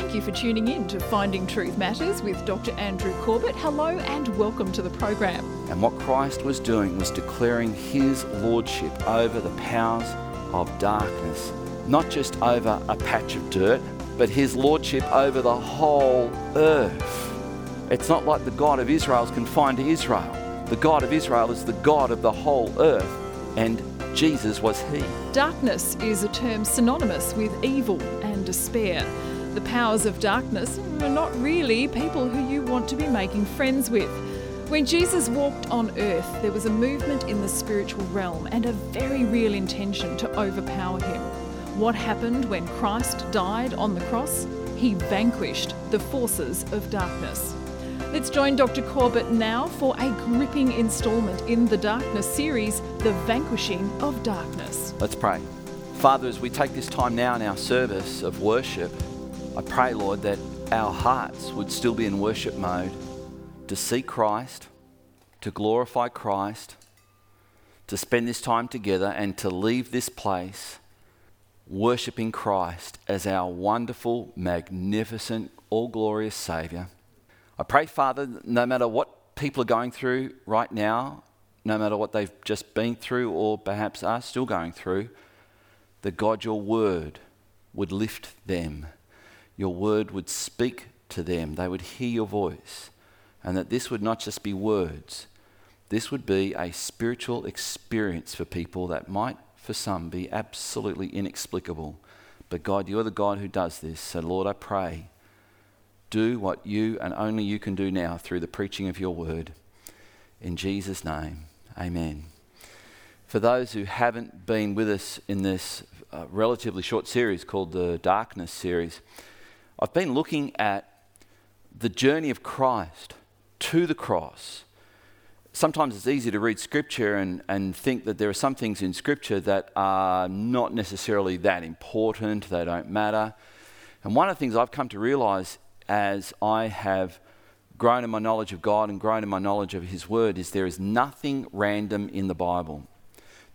Thank you for tuning in to Finding Truth Matters with Dr. Andrew Corbett. Hello and welcome to the program. And what Christ was doing was declaring his lordship over the powers of darkness, not just over a patch of dirt, but his lordship over the whole earth. It's not like the God of Israel is confined to Israel. The God of Israel is the God of the whole earth, and Jesus was he. Darkness is a term synonymous with evil and despair. The powers of darkness are not really people who you want to be making friends with. When Jesus walked on earth, there was a movement in the spiritual realm and a very real intention to overpower him. What happened when Christ died on the cross? He vanquished the forces of darkness. Let's join Dr. Corbett now for a gripping instalment in the Darkness series, The Vanquishing of Darkness. Let's pray. Father, as we take this time now in our service of worship, I pray, Lord, that our hearts would still be in worship mode to see Christ, to glorify Christ, to spend this time together and to leave this place worshiping Christ as our wonderful, magnificent, all glorious Saviour. I pray, Father, no matter what people are going through right now, no matter what they've just been through or perhaps are still going through, that God, your word would lift them your word would speak to them, they would hear your voice, and that this would not just be words, this would be a spiritual experience for people that might, for some, be absolutely inexplicable. But God, you are the God who does this. So, Lord, I pray, do what you and only you can do now through the preaching of your word. In Jesus' name, amen. For those who haven't been with us in this uh, relatively short series called the Darkness series, I've been looking at the journey of Christ to the cross. Sometimes it's easy to read Scripture and, and think that there are some things in Scripture that are not necessarily that important, they don't matter. And one of the things I've come to realize as I have grown in my knowledge of God and grown in my knowledge of His Word is there is nothing random in the Bible.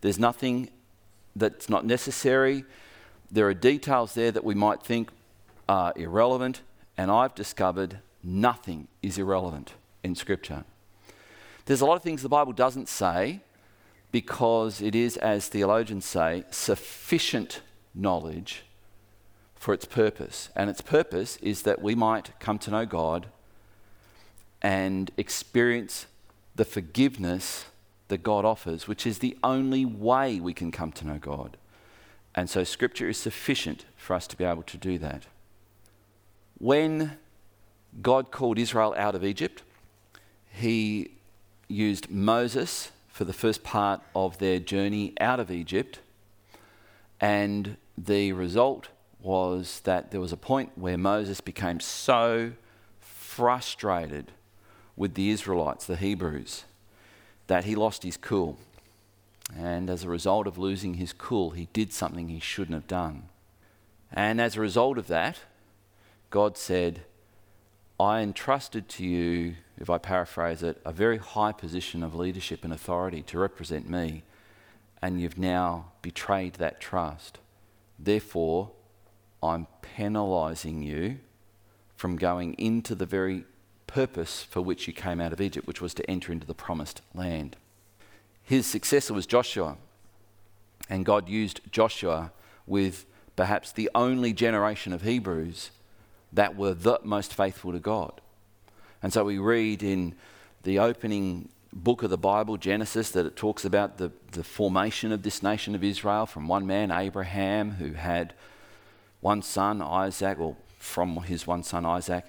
There's nothing that's not necessary. There are details there that we might think, are irrelevant, and I've discovered nothing is irrelevant in Scripture. There's a lot of things the Bible doesn't say because it is, as theologians say, sufficient knowledge for its purpose. And its purpose is that we might come to know God and experience the forgiveness that God offers, which is the only way we can come to know God. And so, Scripture is sufficient for us to be able to do that. When God called Israel out of Egypt, he used Moses for the first part of their journey out of Egypt. And the result was that there was a point where Moses became so frustrated with the Israelites, the Hebrews, that he lost his cool. And as a result of losing his cool, he did something he shouldn't have done. And as a result of that, God said, I entrusted to you, if I paraphrase it, a very high position of leadership and authority to represent me, and you've now betrayed that trust. Therefore, I'm penalizing you from going into the very purpose for which you came out of Egypt, which was to enter into the promised land. His successor was Joshua, and God used Joshua with perhaps the only generation of Hebrews that were the most faithful to God. And so we read in the opening book of the Bible, Genesis, that it talks about the, the formation of this nation of Israel from one man, Abraham, who had one son, Isaac, or from his one son, Isaac,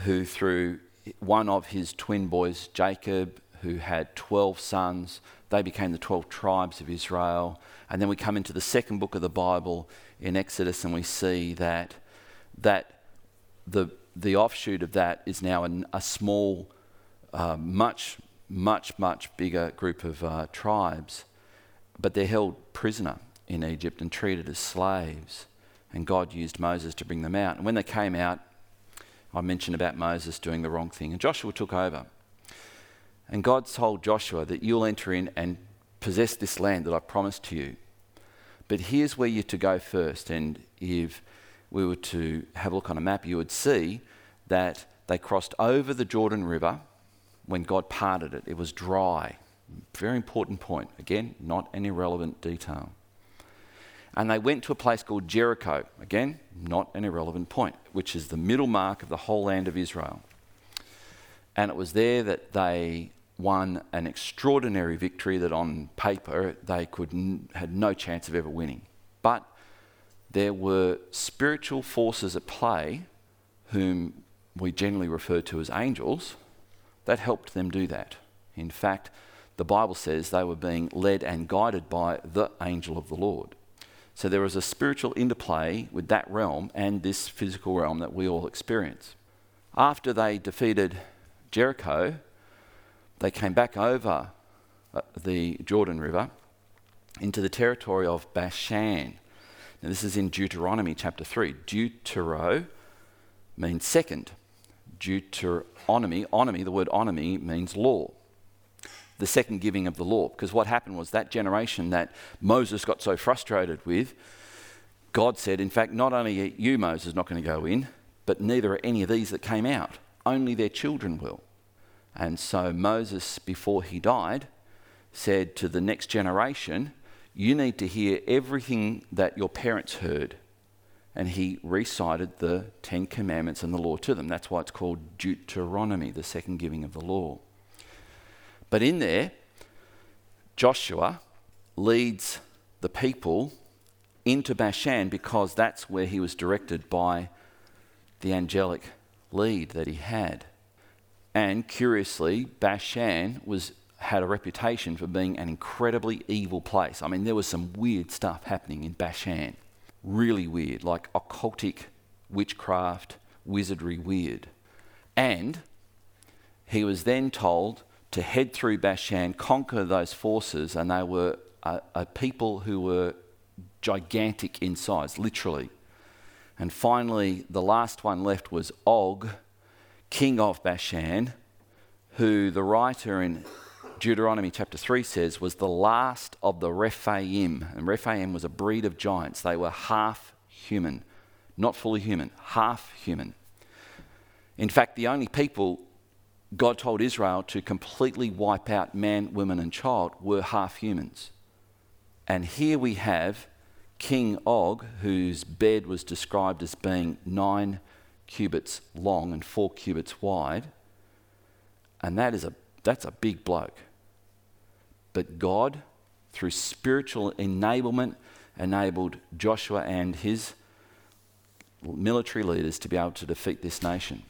who through one of his twin boys, Jacob, who had 12 sons, they became the 12 tribes of Israel. And then we come into the second book of the Bible in Exodus and we see that that the, the offshoot of that is now an, a small, uh, much, much, much bigger group of uh, tribes, but they're held prisoner in Egypt and treated as slaves. And God used Moses to bring them out. And when they came out, I mentioned about Moses doing the wrong thing, and Joshua took over. And God told Joshua that you'll enter in and possess this land that I promised to you. But here's where you're to go first. And if we were to have a look on a map, you would see that they crossed over the Jordan River when God parted it. It was dry. Very important point. Again, not an irrelevant detail. And they went to a place called Jericho. Again, not an irrelevant point, which is the middle mark of the whole land of Israel. And it was there that they won an extraordinary victory that on paper they could n- had no chance of ever winning. But there were spiritual forces at play whom we generally refer to as angels that helped them do that. In fact, the Bible says they were being led and guided by the angel of the Lord. So there was a spiritual interplay with that realm and this physical realm that we all experience. After they defeated Jericho, they came back over uh, the Jordan River into the territory of Bashan. Now, this is in Deuteronomy chapter 3. Deutero means second. Deuteronomy, onomy, the word onomy means law. The second giving of the law. Because what happened was that generation that Moses got so frustrated with, God said, in fact, not only are you, Moses, not going to go in, but neither are any of these that came out. Only their children will. And so Moses, before he died, said to the next generation, You need to hear everything that your parents heard. And he recited the Ten Commandments and the law to them. That's why it's called Deuteronomy, the second giving of the law. But in there, Joshua leads the people into Bashan because that's where he was directed by the angelic lead that he had. And curiously, Bashan was had a reputation for being an incredibly evil place. I mean, there was some weird stuff happening in Bashan. Really weird, like occultic witchcraft, wizardry weird. And he was then told to head through Bashan, conquer those forces, and they were a, a people who were gigantic in size, literally. And finally, the last one left was Og, king of Bashan, who the writer in Deuteronomy chapter 3 says was the last of the Rephaim. And Rephaim was a breed of giants. They were half human, not fully human, half human. In fact, the only people God told Israel to completely wipe out man, woman, and child were half humans. And here we have King Og, whose bed was described as being nine cubits long and four cubits wide. And that is a, that's a big bloke. But God, through spiritual enablement, enabled Joshua and his military leaders to be able to defeat this nation.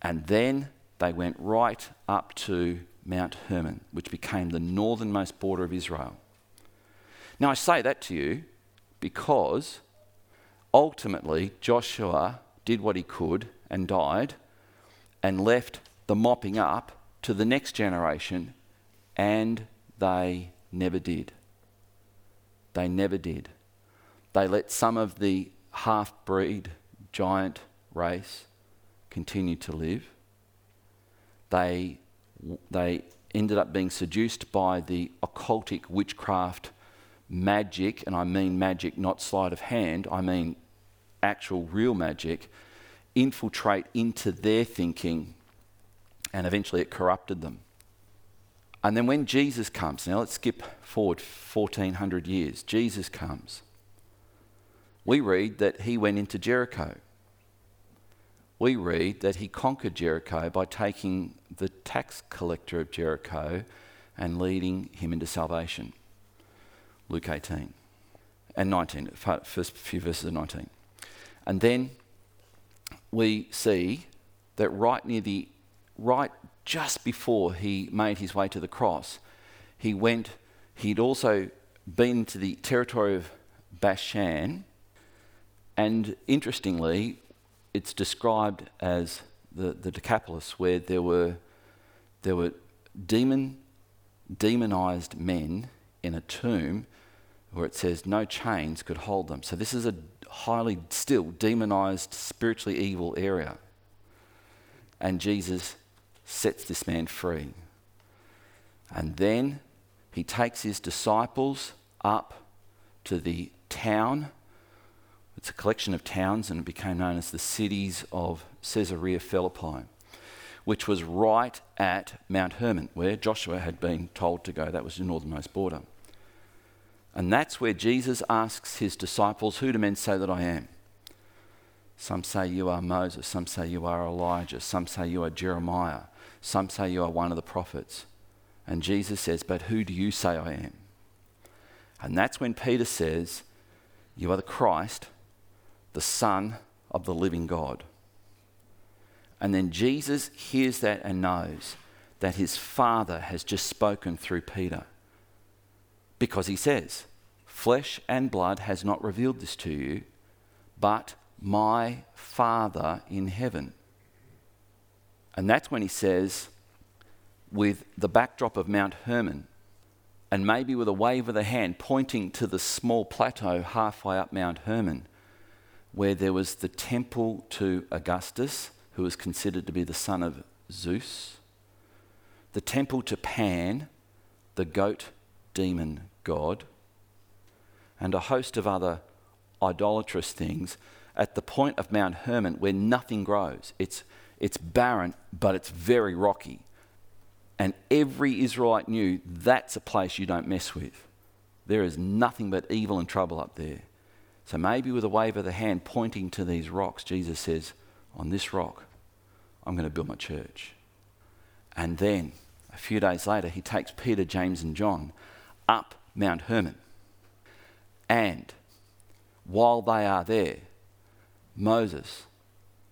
And then they went right up to Mount Hermon, which became the northernmost border of Israel. Now, I say that to you because ultimately Joshua did what he could and died and left the mopping up to the next generation, and they never did. They never did. They let some of the half breed giant race continue to live. They, they ended up being seduced by the occultic witchcraft magic, and I mean magic, not sleight of hand, I mean actual real magic, infiltrate into their thinking, and eventually it corrupted them. And then when Jesus comes, now let's skip forward 1400 years. Jesus comes. We read that he went into Jericho. We read that he conquered Jericho by taking the tax collector of Jericho and leading him into salvation. Luke 18 and 19, first few verses of 19. And then we see that right near the, right just before he made his way to the cross, he went, he'd also been to the territory of Bashan, and interestingly, it's described as the, the Decapolis, where there were, there were demon, demonized men in a tomb where it says no chains could hold them. So this is a highly still demonized, spiritually evil area. And Jesus sets this man free. And then he takes his disciples up to the town It's a collection of towns and it became known as the cities of Caesarea Philippi, which was right at Mount Hermon, where Joshua had been told to go. That was the northernmost border. And that's where Jesus asks his disciples, Who do men say that I am? Some say you are Moses, some say you are Elijah, some say you are Jeremiah, some say you are one of the prophets. And Jesus says, But who do you say I am? And that's when Peter says, You are the Christ, the Son of the living God. And then Jesus hears that and knows that his Father has just spoken through Peter. Because he says, Flesh and blood has not revealed this to you, but my Father in heaven. And that's when he says, with the backdrop of Mount Hermon, and maybe with a wave of the hand pointing to the small plateau halfway up Mount Hermon, where there was the temple to Augustus, who was considered to be the son of Zeus, the temple to Pan, the goat demon god, and a host of other idolatrous things at the point of Mount Hermon where nothing grows. It's, it's barren, but it's very rocky. And every Israelite knew that's a place you don't mess with. There is nothing but evil and trouble up there. So maybe with a wave of the hand pointing to these rocks, Jesus says, On this rock, I'm going to build my church. And then, a few days later, he takes Peter, James, and John up Mount Hermon. And while they are there, Moses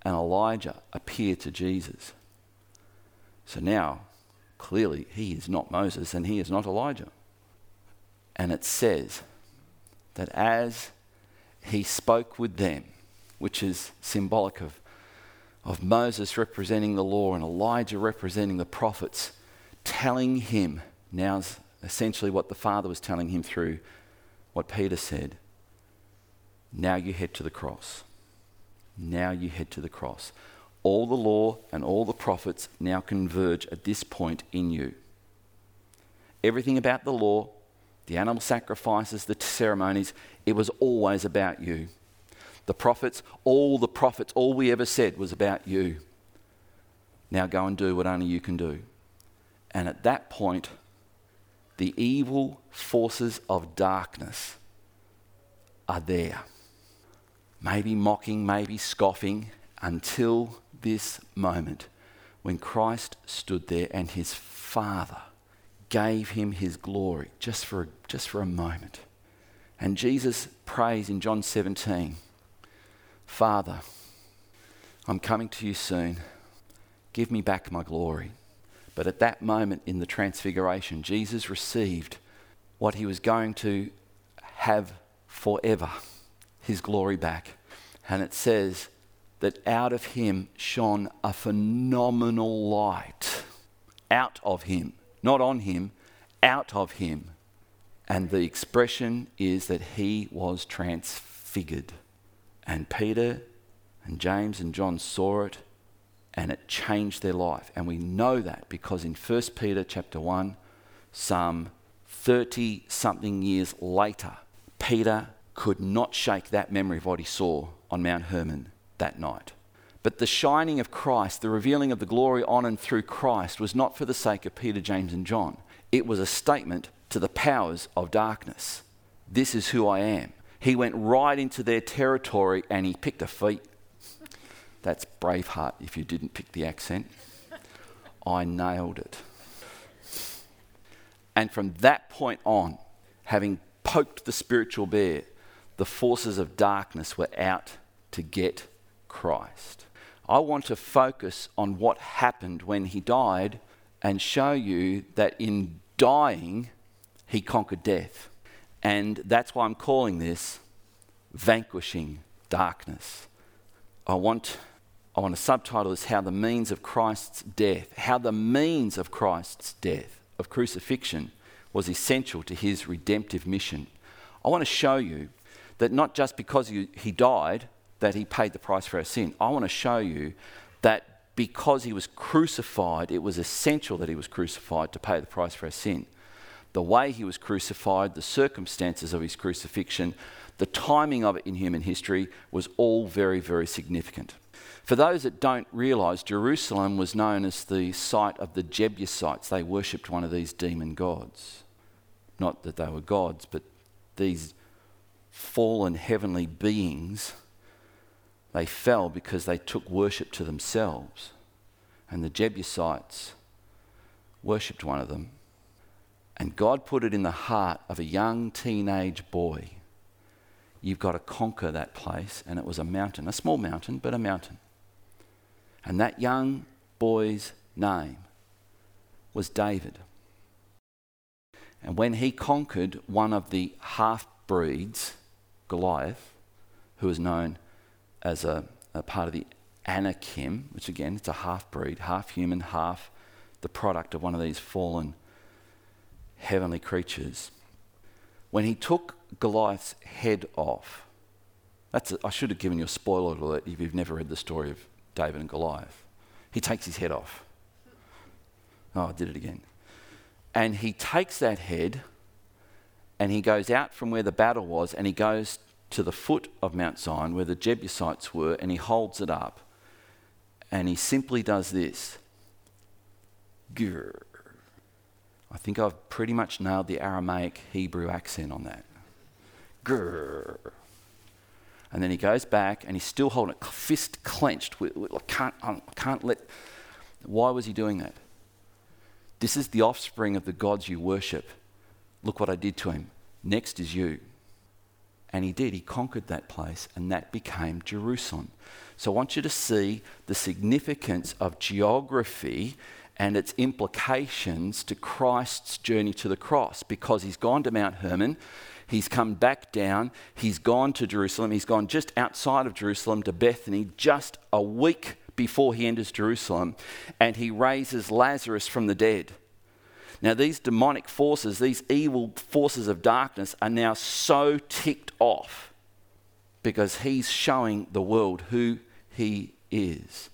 and Elijah appear to Jesus. So now, clearly, he is not Moses and he is not Elijah. And it says that as he spoke with them, which is symbolic of, of Moses representing the law and Elijah representing the prophets, telling him now essentially what the Father was telling him through what Peter said. Now you head to the cross. Now you head to the cross. All the law and all the prophets now converge at this point in you. Everything about the law, the animal sacrifices, the ceremonies, it was always about you. The prophets, all the prophets, all we ever said was about you. Now go and do what only you can do. And at that point, the evil forces of darkness are there maybe mocking, maybe scoffing, until this moment when Christ stood there and his Father gave him his glory just for, just for a moment. And Jesus prays in John 17 Father, I'm coming to you soon. Give me back my glory. But at that moment in the transfiguration, Jesus received what he was going to have forever his glory back. And it says that out of him shone a phenomenal light. Out of him, not on him, out of him. And the expression is that he was transfigured. And Peter and James and John saw it and it changed their life. And we know that because in 1 Peter chapter 1, some 30 something years later, Peter could not shake that memory of what he saw on Mount Hermon that night. But the shining of Christ, the revealing of the glory on and through Christ, was not for the sake of Peter, James, and John. It was a statement to the powers of darkness. This is who I am. He went right into their territory and he picked a feat. That's Braveheart if you didn't pick the accent. I nailed it. And from that point on, having poked the spiritual bear, the forces of darkness were out to get Christ. I want to focus on what happened when he died and show you that in dying, he conquered death. And that's why I'm calling this Vanquishing Darkness. I want, I want to subtitle this How the Means of Christ's Death, how the means of Christ's death, of crucifixion, was essential to his redemptive mission. I want to show you that not just because he, died, that he paid the price for our sin. I want to show you that because he was crucified, it was essential that he was crucified to pay the price for our sin. the way he was crucified, the circumstances of his crucifixion, the timing of it in human history was all very, very significant. For those that don't realise, Jerusalem was known as the site of the Jebusites. They worshipped one of these demon gods. Not that they were gods, but these fallen heavenly beings, they fell because they took worship to themselves. And the Jebusites worshipped one of them. And God put it in the heart of a young teenage boy. You've got to conquer that place. And it was a mountain, a small mountain, but a mountain. And that young boy's name was David. And when he conquered one of the half breeds, Goliath, who is known as a, a part of the Anakim, which again, it's a half breed, half human, half the product of one of these fallen heavenly creatures. When he took Goliath's head off, that's a, I should have given you a spoiler alert if you've never read the story of David and Goliath. He takes his head off. Oh, I did it again. And he takes that head and he goes out from where the battle was and he goes to the foot of Mount Zion where the Jebusites were and he holds it up and he simply does this. Grr. I think I've pretty much nailed the Aramaic Hebrew accent on that. Grr. And then he goes back and he's still holding it, fist clenched. I can't, I can't let. Why was he doing that? This is the offspring of the gods you worship. Look what I did to him. Next is you. And he did. He conquered that place, and that became Jerusalem. So I want you to see the significance of geography and its implications to Christ's journey to the cross because he's gone to Mount Hermon, he's come back down, he's gone to Jerusalem, he's gone just outside of Jerusalem to Bethany just a week before he enters Jerusalem, and he raises Lazarus from the dead. Now, these demonic forces, these evil forces of darkness, are now so ticked off because he's showing the world who he is.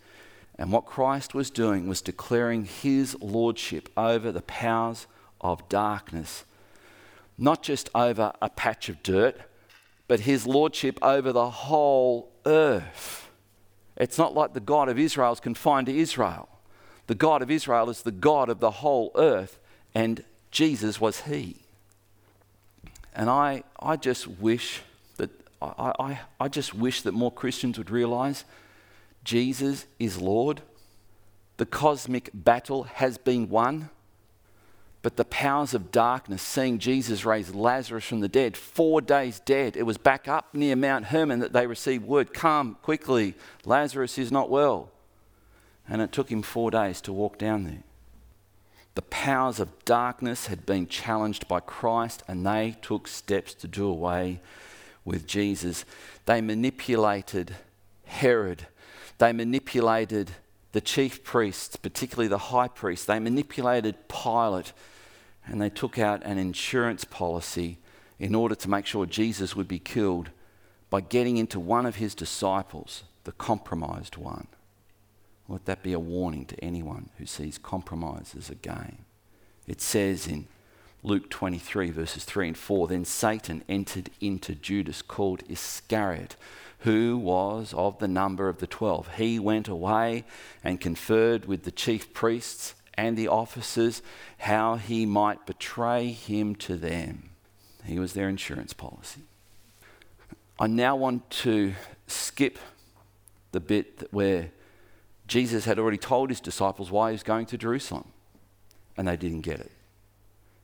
And what Christ was doing was declaring his lordship over the powers of darkness, not just over a patch of dirt, but his lordship over the whole earth. It's not like the God of Israel is confined to Israel. The God of Israel is the God of the whole earth, and Jesus was he. And I, I just wish that I, I, I just wish that more Christians would realize Jesus is Lord. The cosmic battle has been won. But the powers of darkness, seeing Jesus raise Lazarus from the dead, four days dead, it was back up near Mount Hermon that they received word come quickly, Lazarus is not well. And it took him four days to walk down there. The powers of darkness had been challenged by Christ, and they took steps to do away with Jesus. They manipulated Herod they manipulated the chief priests, particularly the high priest. They manipulated Pilate and they took out an insurance policy in order to make sure Jesus would be killed by getting into one of his disciples, the compromised one. Let that be a warning to anyone who sees compromise as a game. It says in Luke 23, verses 3 and 4 Then Satan entered into Judas, called Iscariot who was of the number of the twelve. He went away and conferred with the chief priests and the officers how he might betray him to them. He was their insurance policy. I now want to skip the bit where Jesus had already told his disciples why he was going to Jerusalem, and they didn't get it.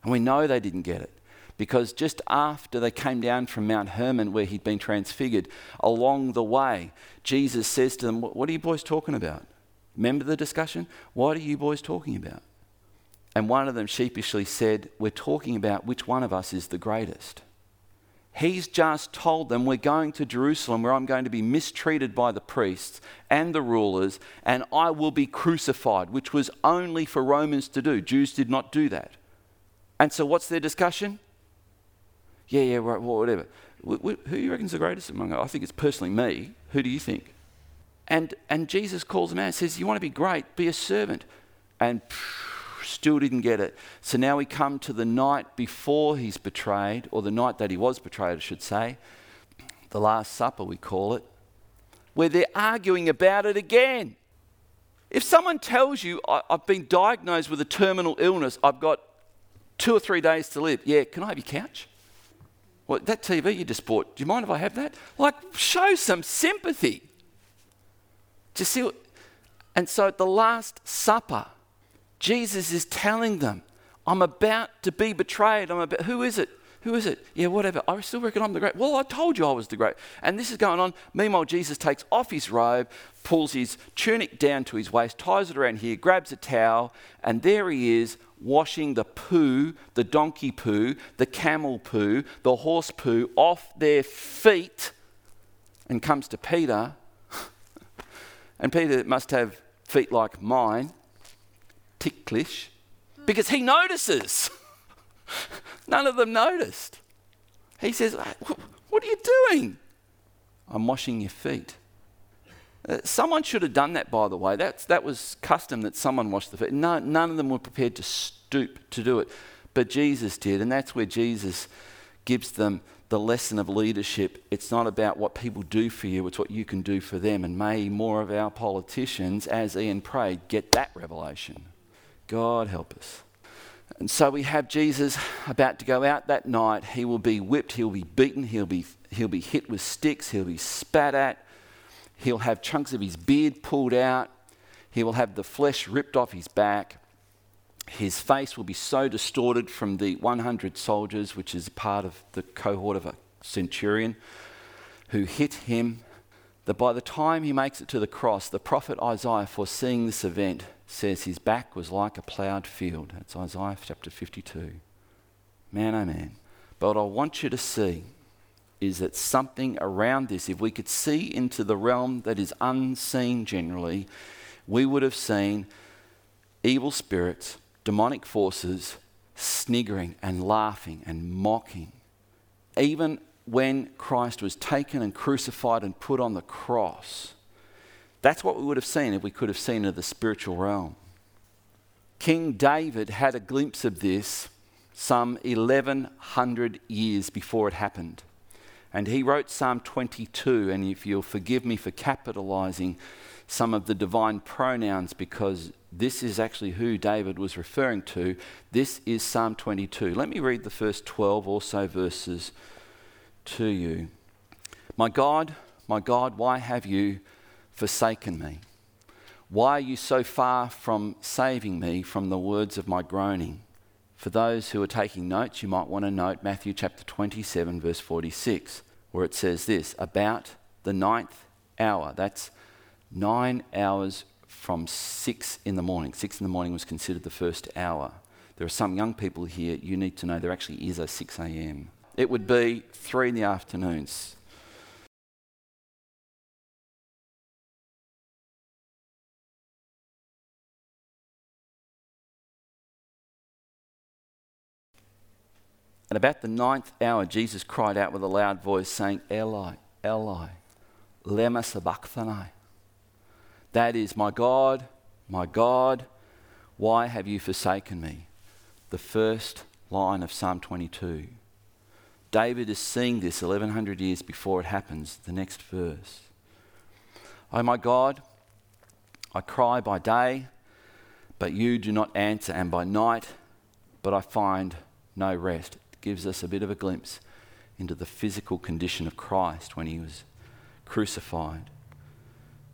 And we know they didn't get it because just after they came down from Mount Hermon, where he'd been transfigured, along the way, Jesus says to them, What are you boys talking about? Remember the discussion? What are you boys talking about? And one of them sheepishly said, We're talking about which one of us is the greatest. He's just told them, We're going to Jerusalem where I'm going to be mistreated by the priests and the rulers, and I will be crucified, which was only for Romans to do. Jews did not do that. And so, what's their discussion? Yeah, yeah, right, whatever. Who do you reckon's the greatest among us? I think it's personally me. Who do you think? And, and Jesus calls them out and says, You want to be great? Be a servant. And still didn't get it. So now we come to the night before he's betrayed, or the night that he was betrayed, I should say, the Last Supper, we call it, where they're arguing about it again. If someone tells you, I've been diagnosed with a terminal illness, I've got two or three days to live, yeah, can I have your couch? What, that TV you just bought, do you mind if I have that? Like, show some sympathy. Do you see what? And so the Last Supper, Jesus is telling them, I'm about to be betrayed. I'm about, who is it? Who is it? Yeah, whatever. I still reckon I'm the great. Well, I told you I was the great. And this is going on. Meanwhile, Jesus takes off his robe, pulls his tunic down to his waist, ties it around here, grabs a towel, and there he is washing the poo, the donkey poo, the camel poo, the horse poo off their feet, and comes to Peter. and Peter must have feet like mine, ticklish, because he notices. None of them noticed. He says, What are you doing? I'm washing your feet. Uh, someone should have done that, by the way. That's, that was custom that someone washed the feet. No, none of them were prepared to stoop to do it. But Jesus did, and that's where Jesus gives them the lesson of leadership. It's not about what people do for you, it's what you can do for them. And may more of our politicians, as Ian prayed, get that revelation. God help us. And so we have Jesus about to go out that night. He will be whipped, he'll be beaten, he'll be, he'll be hit with sticks, he'll be spat at, he'll have chunks of his beard pulled out, he will have the flesh ripped off his back. His face will be so distorted from the 100 soldiers, which is part of the cohort of a centurion, who hit him, that by the time he makes it to the cross, the prophet Isaiah, foreseeing this event, says his back was like a ploughed field. That's Isaiah chapter 52. Man, oh man. But what I want you to see is that something around this, if we could see into the realm that is unseen generally, we would have seen evil spirits, demonic forces sniggering and laughing and mocking. Even when Christ was taken and crucified and put on the cross, that's what we would have seen if we could have seen into the spiritual realm. King David had a glimpse of this some 1100 years before it happened. And he wrote Psalm 22, and if you'll forgive me for capitalizing some of the divine pronouns because this is actually who David was referring to, this is Psalm 22. Let me read the first 12 or so verses to you. My God, my God, why have you forsaken me? Why are you so far from saving me from the words of my groaning? For those who are taking notes, you might want to note Matthew chapter 27, verse 46, where it says this about the ninth hour. That's nine hours from six in the morning. Six in the morning was considered the first hour. There are some young people here, you need to know there actually is a 6 a.m. It would be three in the afternoons. At about the ninth hour, Jesus cried out with a loud voice, saying, Eli, Eli, lema sabachthani. That is, my God, my God, why have you forsaken me? The first line of Psalm 22. David is seeing this 1100 years before it happens, the next verse. Oh my God, I cry by day, but you do not answer, and by night, but I find no rest gives us a bit of a glimpse into the physical condition of Christ when he was crucified.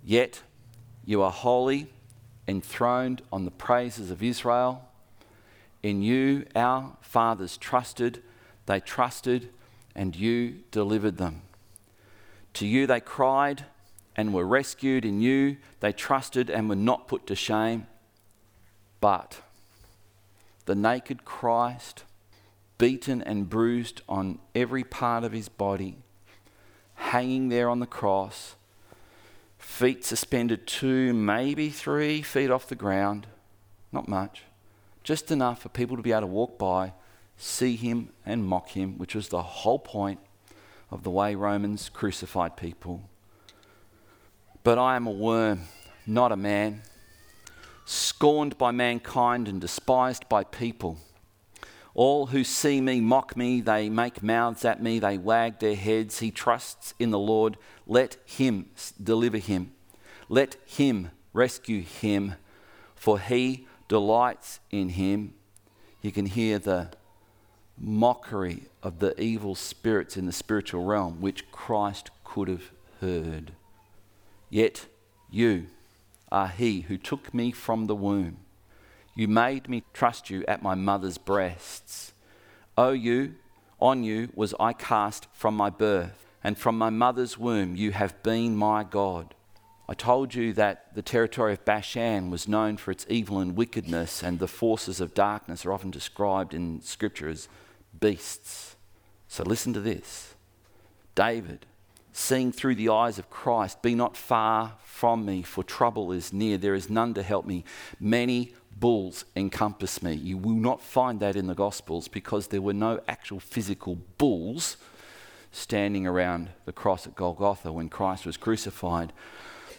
Yet you are holy, enthroned on the praises of Israel. In you our fathers trusted, they trusted, and you delivered them. To you they cried and were rescued. In you they trusted and were not put to shame. But the naked Christ beaten and bruised on every part of his body, hanging there on the cross, feet suspended two, maybe three feet off the ground, not much, just enough for people to be able to walk by, see him, and mock him, which was the whole point of the way Romans crucified people. But I am a worm, not a man. scorned by mankind and despised by people. All who see me mock me, they make mouths at me, they wag their heads. He trusts in the Lord. Let him deliver him. Let him rescue him, for he delights in him. You can hear the mockery of the evil spirits in the spiritual realm, which Christ could have heard. Yet you are he who took me from the womb. You made me trust you at my mother's breasts. O you, on you was I cast from my birth, and from my mother's womb you have been my God. I told you that the territory of Bashan was known for its evil and wickedness, and the forces of darkness are often described in Scripture as beasts. So listen to this David, seeing through the eyes of Christ, be not far from me, for trouble is near. There is none to help me. Many bulls encompass me. You will not find that in the Gospels because there were no actual physical bulls standing around the cross at Golgotha when Christ was crucified.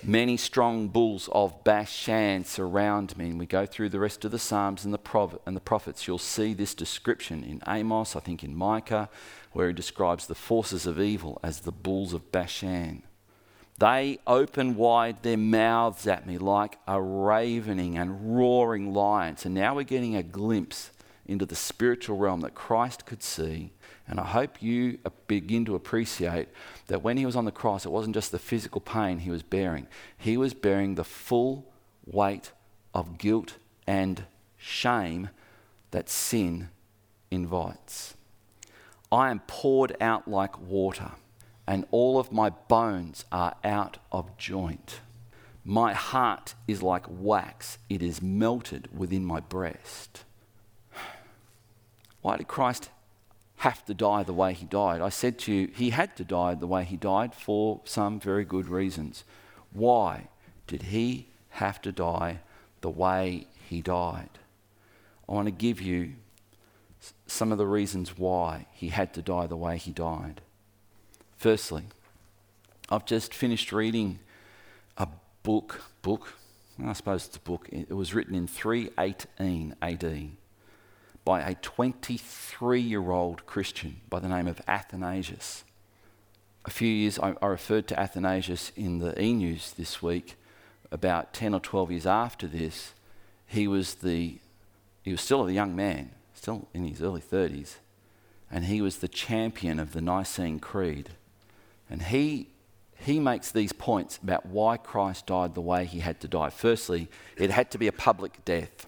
Many strong bulls of Bashan surround me. And we go through the rest of the Psalms and the, prov- and the prophets. You'll see this description in Amos, I think in Micah, where he describes the forces of evil as the bulls of Bashan. They open wide their mouths at me like a ravening and roaring lion. And now we're getting a glimpse into the spiritual realm that Christ could see and I hope you begin to appreciate that when he was on the cross, it wasn't just the physical pain he was bearing, he was bearing the full weight of guilt and shame that sin invites. I am poured out like water, and all of my bones are out of joint. My heart is like wax, it is melted within my breast. Why did Christ have to die the way he died. I said to you, he had to die the way he died for some very good reasons. Why did he have to die the way he died? I want to give you some of the reasons why he had to die the way he died. Firstly, I've just finished reading a book, book, I suppose it's a book. It was written in 318 AD by a 23 year old Christian by the name of Athanasius. A few years, I, I referred to Athanasius in the e news this week. About 10 or 12 years after this, he was, the, he was still a young man, still in his early 30s, and he was the champion of the Nicene Creed. And he, he makes these points about why Christ died the way he had to die. Firstly, it had to be a public death,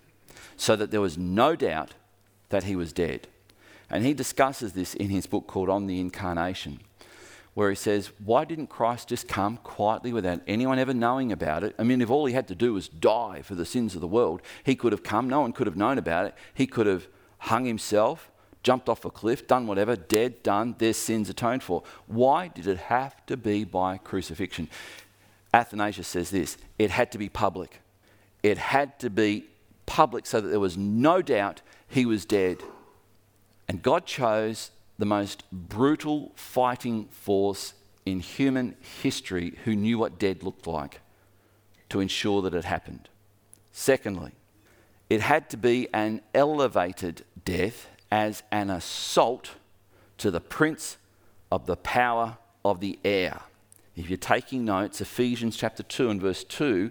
so that there was no doubt that he was dead. And he discusses this in his book called On the Incarnation, where he says, Why didn't Christ just come quietly without anyone ever knowing about it? I mean, if all he had to do was die for the sins of the world, he could have come, no one could have known about it. He could have hung himself, jumped off a cliff, done whatever, dead, done, their sins atoned for. Why did it have to be by crucifixion? Athanasius says this it had to be public. It had to be public so that there was no doubt he was dead. And God chose the most brutal fighting force in human history who knew what dead looked like to ensure that it happened. Secondly, it had to be an elevated death as an assault to the prince of the power of the air. If you're taking notes, Ephesians chapter 2 and verse 2,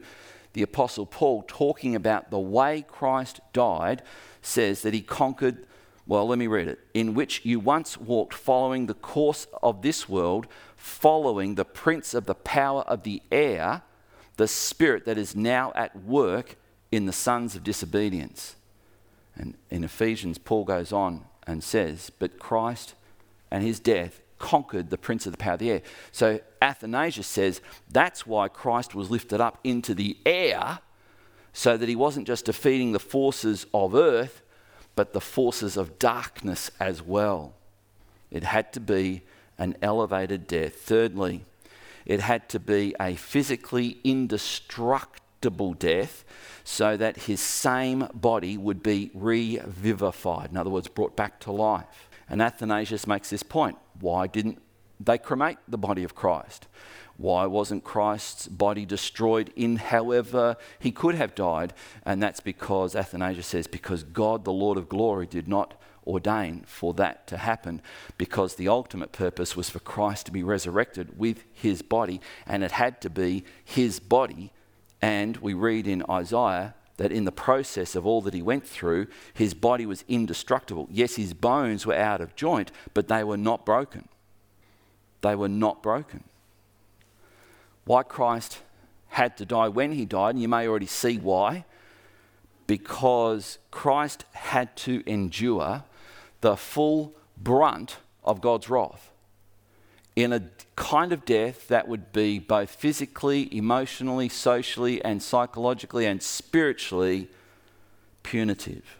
the Apostle Paul, talking about the way Christ died, says that he conquered, well, let me read it, in which you once walked following the course of this world, following the prince of the power of the air, the spirit that is now at work in the sons of disobedience. And in Ephesians, Paul goes on and says, But Christ and his death conquered the prince of the power of the air. So Athanasius says that's why Christ was lifted up into the air so that he wasn't just defeating the forces of earth, but the forces of darkness as well. It had to be an elevated death. Thirdly, it had to be a physically indestructible death so that his same body would be revivified, in other words, brought back to life. And Athanasius makes this point why didn't they cremate the body of Christ? Why wasn't Christ's body destroyed in however he could have died? And that's because Athanasius says, because God, the Lord of glory, did not ordain for that to happen, because the ultimate purpose was for Christ to be resurrected with his body, and it had to be his body. And we read in Isaiah that in the process of all that he went through, his body was indestructible. Yes, his bones were out of joint, but they were not broken. They were not broken. Why Christ had to die when he died, and you may already see why, because Christ had to endure the full brunt of God's wrath in a kind of death that would be both physically, emotionally, socially, and psychologically and spiritually punitive.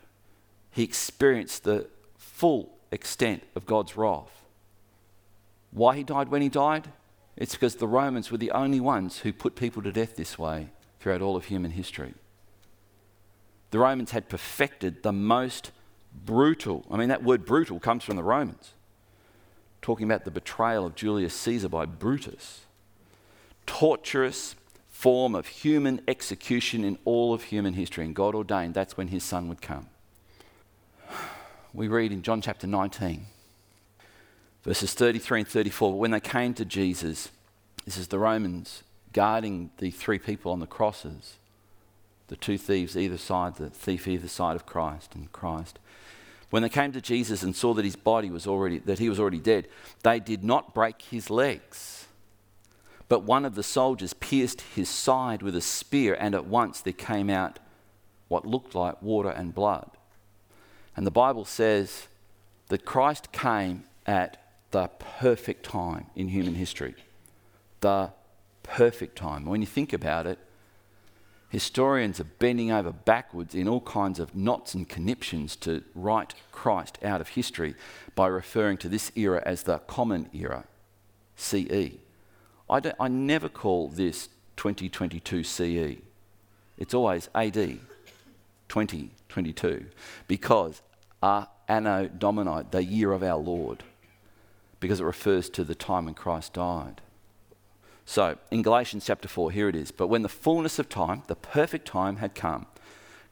He experienced the full extent of God's wrath. Why he died when he died? It's because the Romans were the only ones who put people to death this way throughout all of human history. The Romans had perfected the most brutal, I mean, that word brutal comes from the Romans talking about the betrayal of Julius Caesar by Brutus. Torturous form of human execution in all of human history, and God ordained that's when his son would come. We read in John chapter 19, verses 33 and 34. When they came to Jesus, this is the Romans guarding the three people on the crosses, the two thieves either side, the thief either side of Christ and Christ. When they came to Jesus and saw that his body was already, that he was already dead, they did not break his legs. But one of the soldiers pierced his side with a spear, and at once there came out what looked like water and blood. And the Bible says that Christ came at the perfect time in human history. The perfect time. When you think about it, historians are bending over backwards in all kinds of knots and conniptions to write Christ out of history by referring to this era as the Common Era, CE. I, I never call this 2022 CE. It's always AD 2022 because uh, Anno Domini, the year of our Lord, because it refers to the time when Christ died. So, in Galatians chapter 4, here it is. But when the fullness of time, the perfect time, had come,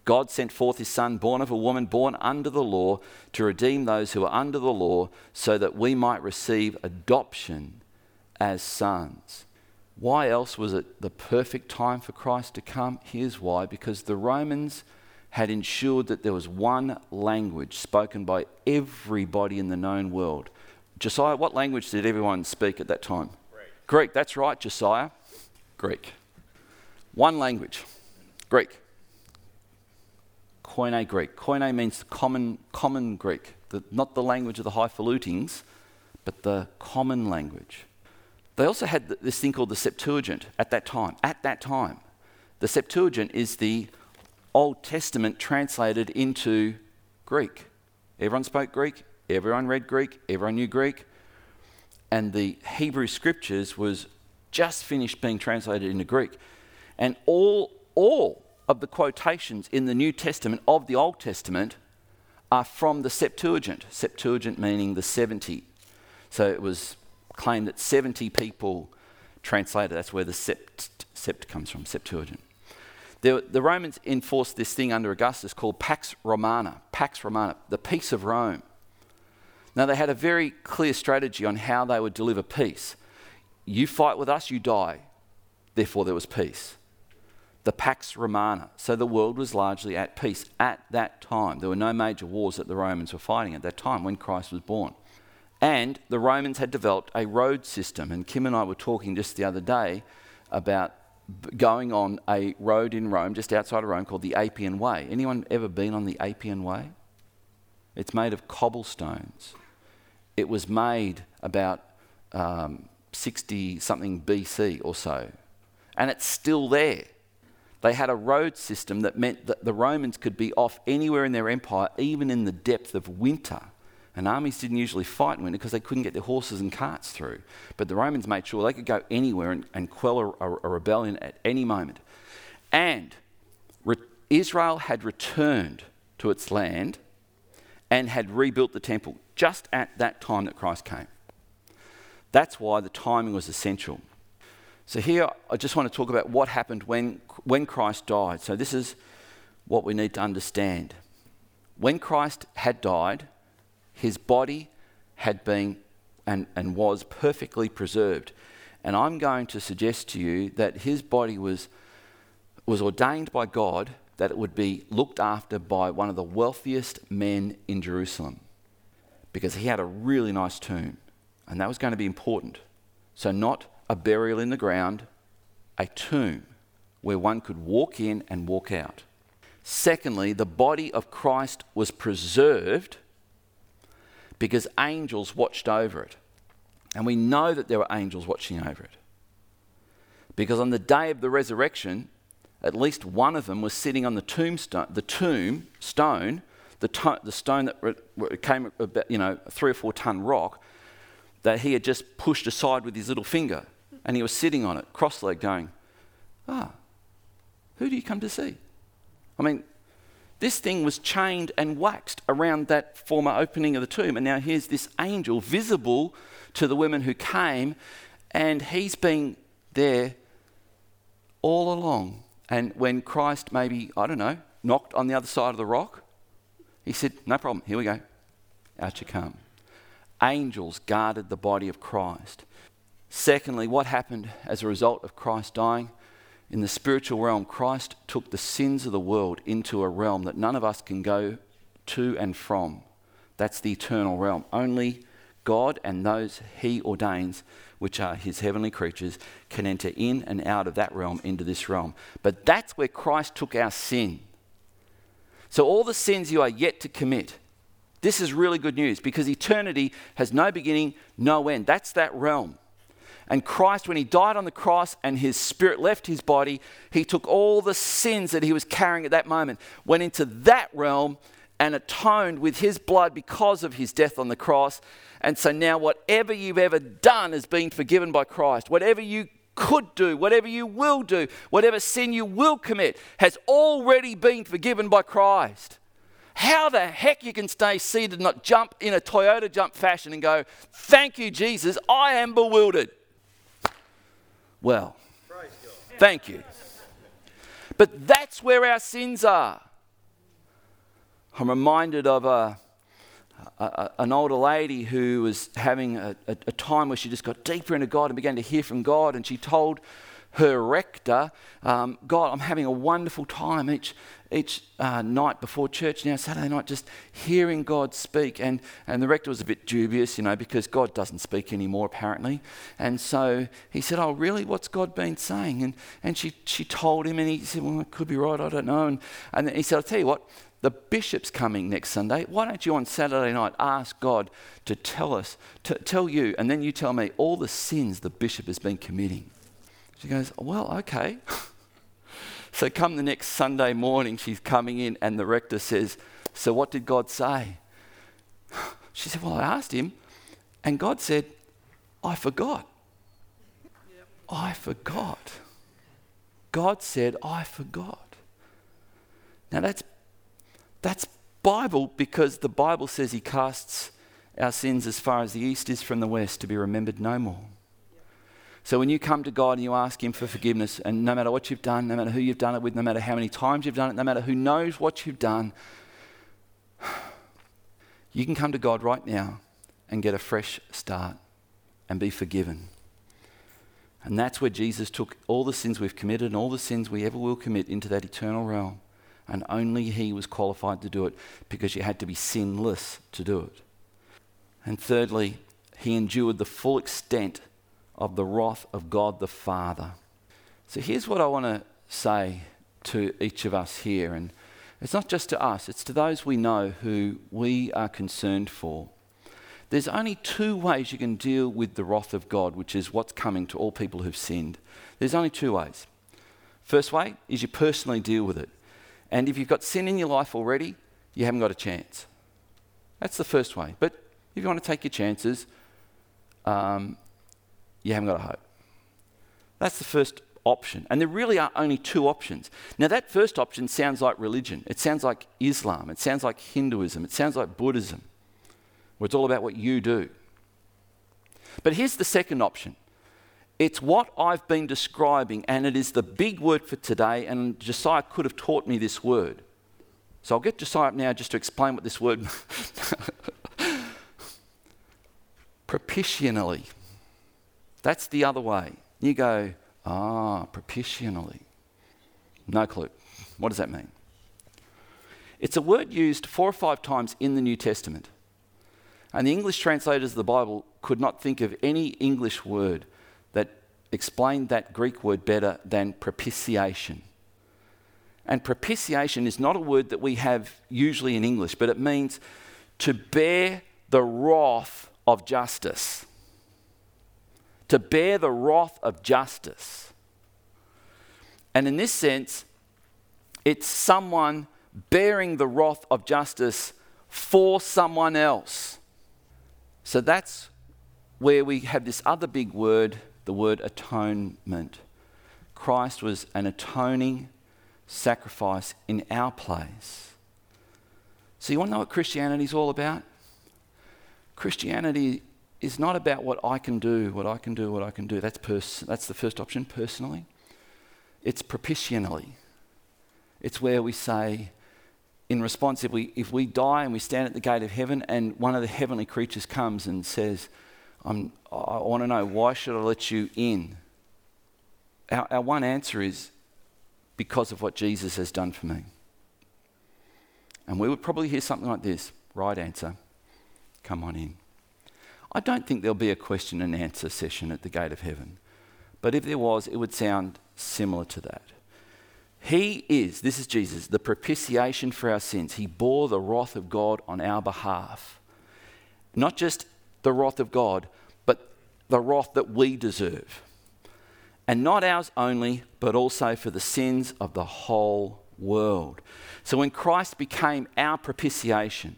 God sent forth his Son, born of a woman, born under the law, to redeem those who are under the law, so that we might receive adoption as sons. Why else was it the perfect time for Christ to come? Here's why because the Romans had ensured that there was one language spoken by everybody in the known world. Josiah, what language did everyone speak at that time? Greek, that's right, Josiah. Greek. One language, Greek. Koine Greek. Koine means common, common Greek, the, not the language of the highfalutings, but the common language. They also had this thing called the Septuagint at that time. At that time, the Septuagint is the Old Testament translated into Greek. Everyone spoke Greek, everyone read Greek, everyone knew Greek and the Hebrew scriptures was just finished being translated into Greek. And all, all of the quotations in the New Testament of the Old Testament are from the Septuagint. Septuagint meaning the 70. So it was claimed that 70 people translated. That's where the sept, sept comes from, Septuagint. The, the Romans enforced this thing under Augustus called Pax Romana, Pax Romana, the peace of Rome. Now, they had a very clear strategy on how they would deliver peace. You fight with us, you die. Therefore, there was peace. The Pax Romana. So the world was largely at peace at that time. There were no major wars that the Romans were fighting at that time when Christ was born. And the Romans had developed a road system. And Kim and I were talking just the other day about going on a road in Rome, just outside of Rome, called the Appian Way. Anyone ever been on the Appian Way? It's made of cobblestones. It was made about um, 60 something BC or so, and it's still there. They had a road system that meant that the Romans could be off anywhere in their empire, even in the depth of winter. And armies didn't usually fight in winter because they couldn't get their horses and carts through. But the Romans made sure they could go anywhere and, and quell a, a, a, rebellion at any moment. And re- Israel had returned to its land and had rebuilt the temple just at that time that Christ came. That's why the timing was essential. So, here I just want to talk about what happened when, when Christ died. So, this is what we need to understand. When Christ had died, his body had been and, and was perfectly preserved. And I'm going to suggest to you that his body was, was ordained by God that it would be looked after by one of the wealthiest men in Jerusalem because he had a really nice tomb. And that was going to be important. So, not a burial in the ground, a tomb where one could walk in and walk out. Secondly, the body of Christ was preserved because angels watched over it. And we know that there were angels watching over it. Because on the day of the resurrection, at least one of them was sitting on the tombstone, the tomb stone, the, to- the stone that came about, you know, a three or four ton rock that he had just pushed aside with his little finger and he was sitting on it, cross legged, going, Ah, who do you come to see? I mean, this thing was chained and waxed around that former opening of the tomb. And now here's this angel visible to the women who came, and he's been there all along. And when Christ maybe, I don't know, knocked on the other side of the rock, he said, No problem, here we go. Out you come. Angels guarded the body of Christ. Secondly, what happened as a result of Christ dying? In the spiritual realm, Christ took the sins of the world into a realm that none of us can go to and from. That's the eternal realm. Only God and those he ordains, which are his heavenly creatures, can enter in and out of that realm into this realm. But that's where Christ took our sin. So, all the sins you are yet to commit, this is really good news because eternity has no beginning, no end. That's that realm. And Christ, when he died on the cross and his spirit left his body, he took all the sins that he was carrying at that moment, went into that realm and atoned with his blood because of his death on the cross. And so now, whatever you've ever done has been forgiven by Christ. Whatever you could do, whatever you will do, whatever sin you will commit has already been forgiven by Christ. How the heck you can stay seated and not jump in a Toyota jump fashion and go, Thank you, Jesus, I am bewildered. Well, thank you. But that's where our sins are. I'm reminded of a, a, an older lady who was having a, a, a time where she just got deeper into God and began to hear from God, and she told her rector, um, God, I'm having a wonderful time each, each uh, night before church now, Saturday night, just hearing God speak. And, and the rector was a bit dubious, you know, because God doesn't speak anymore, apparently. And so he said, Oh, really? What's God been saying? And, and she, she told him, and he said, Well, it could be right, I don't know. And, and he said, I'll tell you what, the bishop's coming next Sunday. Why don't you on Saturday night ask God to tell us, to tell you, and then you tell me all the sins the bishop has been committing? She goes, Well, okay. so, come the next Sunday morning, she's coming in, and the rector says, So, what did God say? She said, Well, I asked him, and God said, I forgot. Yep. I forgot. God said, I forgot. Now, that's, that's Bible because the Bible says He casts our sins as far as the east is from the west to be remembered no more. So when you come to God and you ask Him for forgiveness, and no matter what you've done, no matter who you've done it with, no matter how many times you've done it, no matter who knows what you've done, you can come to God right now and get a fresh start and be forgiven. And that's where Jesus took all the sins we've committed and all the sins we ever will commit into that eternal realm. And only He was qualified to do it because you had to be sinless to do it. And thirdly, He endured the full extent of the wrath of God the Father. So here's what I want to say to each of us here, and it's not just to us, it's to those we know who we are concerned for. There's only two ways you can deal with the wrath of God, which is what's coming to all people who've sinned. There's only two ways. First way is you personally deal with it. And if you've got sin in your life already, you haven't got a chance. That's the first way. But if you want to take your chances, um, you haven't got a hope. That's the first option. And there really are only two options. Now, that first option sounds like religion. It sounds like Islam. It sounds like Hinduism. It sounds like Buddhism, where it's all about what you do. But here's the second option It's what I've been describing, and it is the big word for today. And Josiah could have taught me this word. So I'll get Josiah up now just to explain what this word propitianally. That's the other way. You go, ah, propitianally. No clue. What does that mean? It's a word used four or five times in the New Testament. And the English translators of the Bible could not think of any English word that explained that Greek word better than propitiation. And propitiation is not a word that we have usually in English, but it means to bear the wrath of justice. To bear the wrath of justice. And in this sense, it's someone bearing the wrath of justice for someone else. So that's where we have this other big word, the word atonement. Christ was an atoning sacrifice in our place. So, you want to know what Christianity is all about? Christianity is not about what I can do, what I can do, what I can do. That's, pers- that's the first option, personally. It's propitianally. It's where we say, in response, if we, if we die and we stand at the gate of heaven and one of the heavenly creatures comes and says, i want to know, why should I let you in? Our, our one answer is, because of what Jesus has done for me. And we would probably hear something like this right answer, come on in. I don't think there'll be a question and answer session at the gate of heaven, but if there was, it would sound similar to that. He is, this is Jesus, the propitiation for our sins. He bore the wrath of God on our behalf. Not just the wrath of God, but the wrath that we deserve. And not ours only, but also for the sins of the whole world. So when Christ became our propitiation,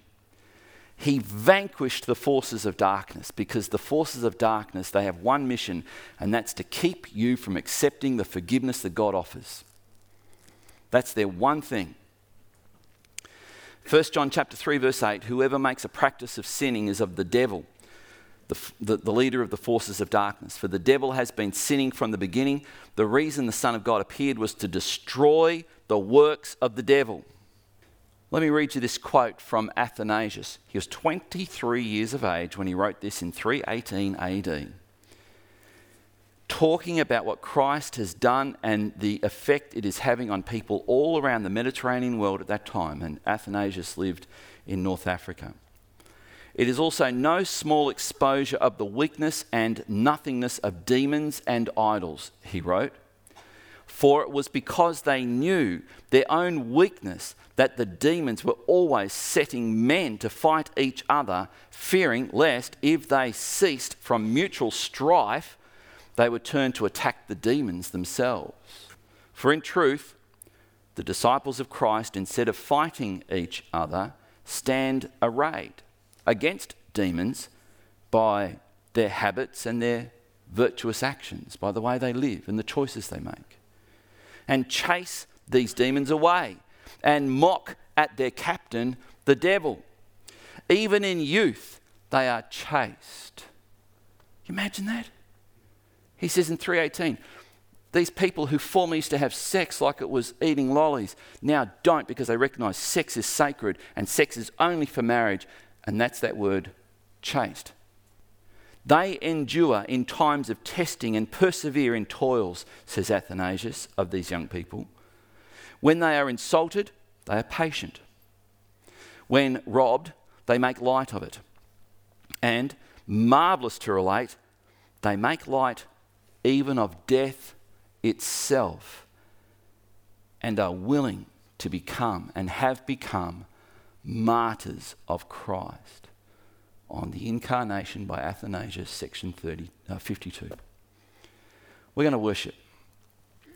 he vanquished the forces of darkness because the forces of darkness they have one mission and that's to keep you from accepting the forgiveness that God offers. That's their one thing. 1 John chapter 3 verse 8 whoever makes a practice of sinning is of the devil the, the, the, leader of the forces of darkness. For the devil has been sinning from the beginning. The reason the son of God appeared was to destroy the works of the devil. Let me read you this quote from Athanasius. He was 23 years of age when he wrote this in 318 AD talking about what Christ has done and the effect it is having on people all around the Mediterranean world at that time. And Athanasius lived in North Africa. It is also no small exposure of the weakness and nothingness of demons and idols, he wrote. For it was because they knew their own weakness that the demons were always setting men to fight each other, fearing lest if they ceased from mutual strife, they would turn to attack the demons themselves. For in truth, the disciples of Christ, instead of fighting each other, stand arrayed against demons by their habits and their virtuous actions, by the way they live and the choices they make, and chase these demons away and mock at their captain, the devil. Even in youth, they are chased. Imagine that. He says in 318, these people who formerly used to have sex like it was eating lollies now don't because they recognize sex is sacred and sex is only for marriage, and that's that word chaste. They endure in times of testing and persevere in toils, says Athanasius of these young people. When they are insulted, they are patient. When robbed, they make light of it. And, marvellous to relate, they make light even of death itself, and are willing to become and have become martyrs of Christ on the incarnation by Athanasius, section 30, uh, 52. We're going to worship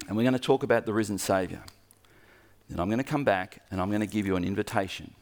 and we're going to talk about the risen Saviour. Then I'm going to come back and I'm going to give you an invitation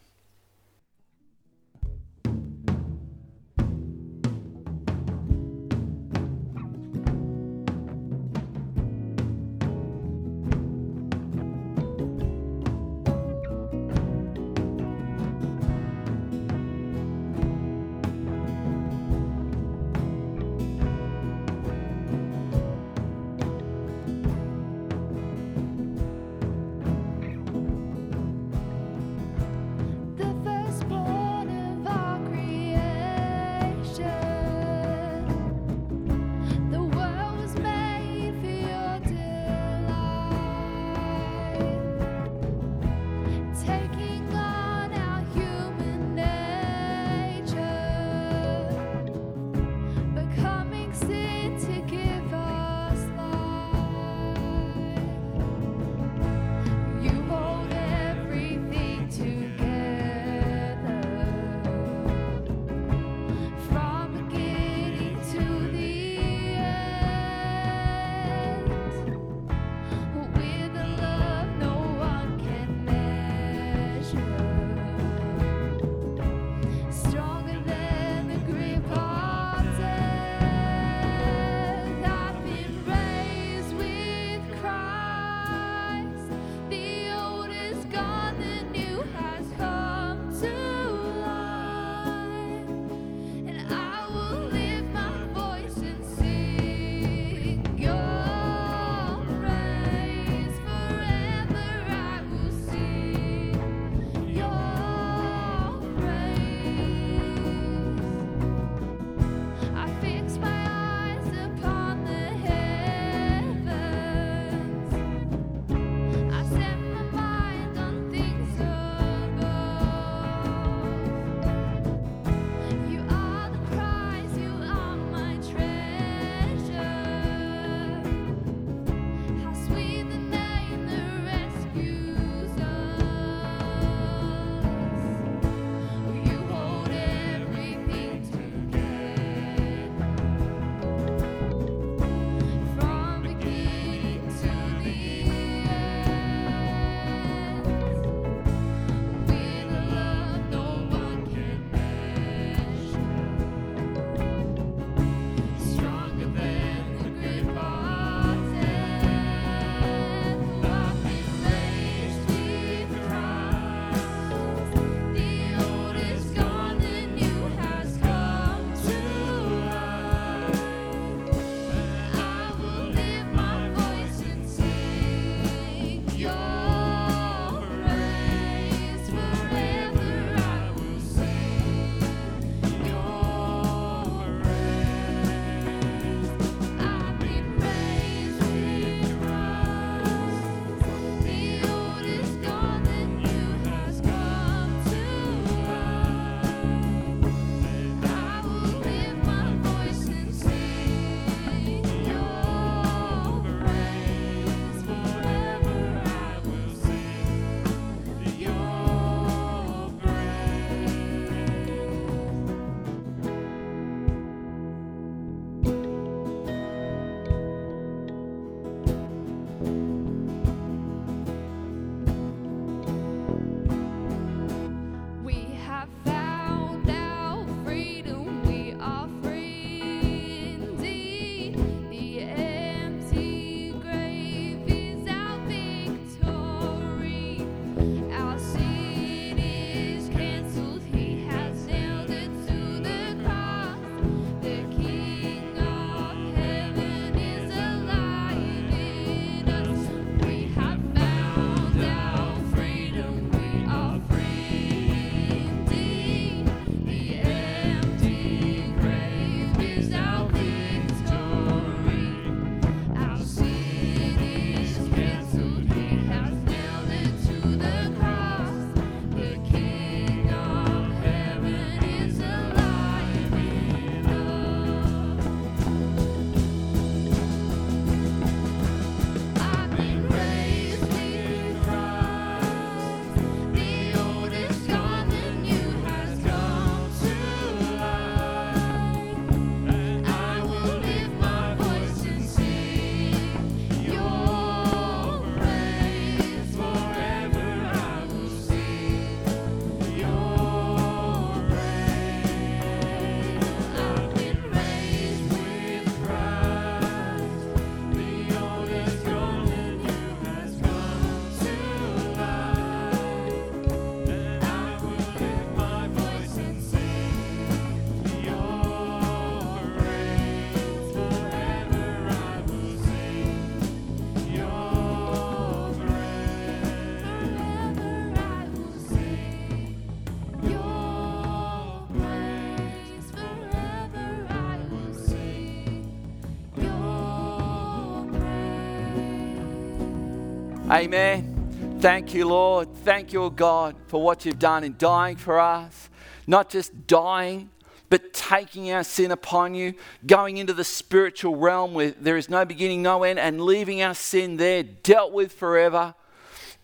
Amen. Thank you, Lord. Thank you, God, for what you've done in dying for us. Not just dying, but taking our sin upon you, going into the spiritual realm where there is no beginning, no end, and leaving our sin there, dealt with forever.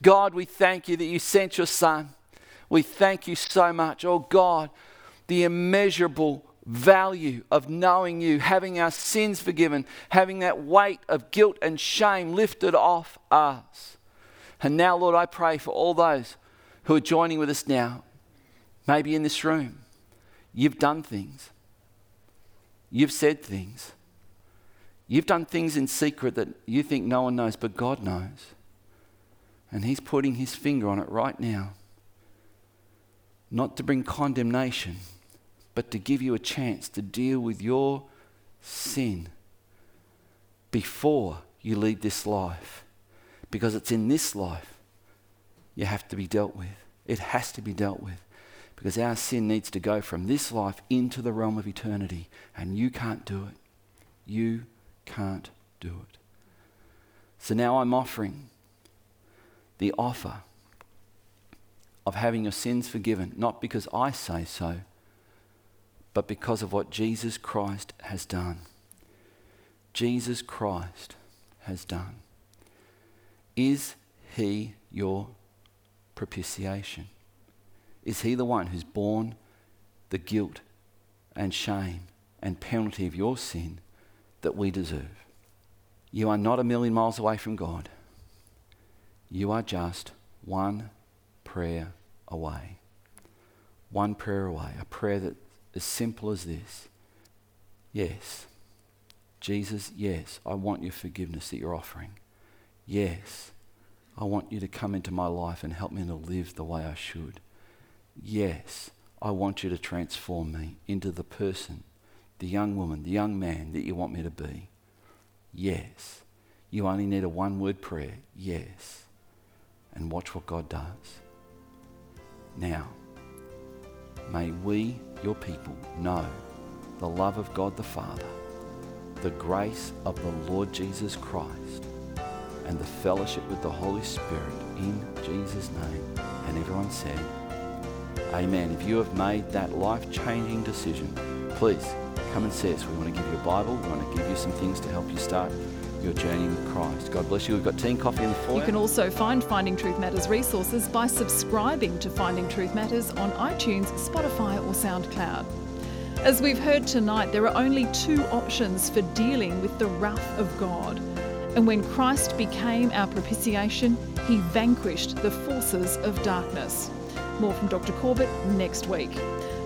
God, we thank you that you sent your Son. We thank you so much. Oh God, the immeasurable value of knowing you, having our sins forgiven, having that weight of guilt and shame lifted off us. And now, Lord, I pray for all those who are joining with us now, maybe in this room. You've done things, you've said things, you've done things in secret that you think no one knows, but God knows. And He's putting His finger on it right now. Not to bring condemnation but to give you a chance to deal with your sin before you lead this life. Because it's in this life you have to be dealt with. It has to be dealt with. Because our sin needs to go from this life into the realm of eternity. And you can't do it. You can't do it. So now I'm offering the offer of having your sins forgiven, not because I say so, but because of what Jesus Christ has done. Jesus Christ has done. Is he your propitiation? Is he the one who's borne the guilt and shame and penalty of your sin that we deserve? You are not a million miles away from God. You are just one prayer away. One prayer away. A prayer that as simple as this Yes, Jesus, yes, I want your forgiveness that you're offering. Yes, I want you to come into my life and help me to live the way I should. Yes, I want you to transform me into the person, the young woman, the young man that you want me to be. Yes. You only need a one word prayer. Yes. And watch what God does. Now, may we your people know the love of God the Father, the grace of the Lord Jesus Christ, and the fellowship with the Holy Spirit in Jesus' name. And everyone said, Amen. If you have made that life changing decision, please come and see us. We want to give you a Bible, we want to give you some things to help you start your journey with Christ. God bless you. We've got tea and coffee in the foyer. You can also find Finding Truth Matters resources by subscribing to Finding Truth Matters on iTunes, Spotify, or SoundCloud. As we've heard tonight, there are only two options for dealing with the wrath of God. And when Christ became our propitiation, he vanquished the forces of darkness. More from Dr. Corbett next week.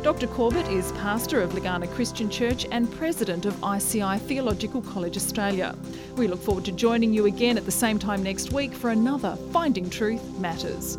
Dr. Corbett is pastor of Legana Christian Church and president of ICI Theological College Australia. We look forward to joining you again at the same time next week for another Finding Truth Matters.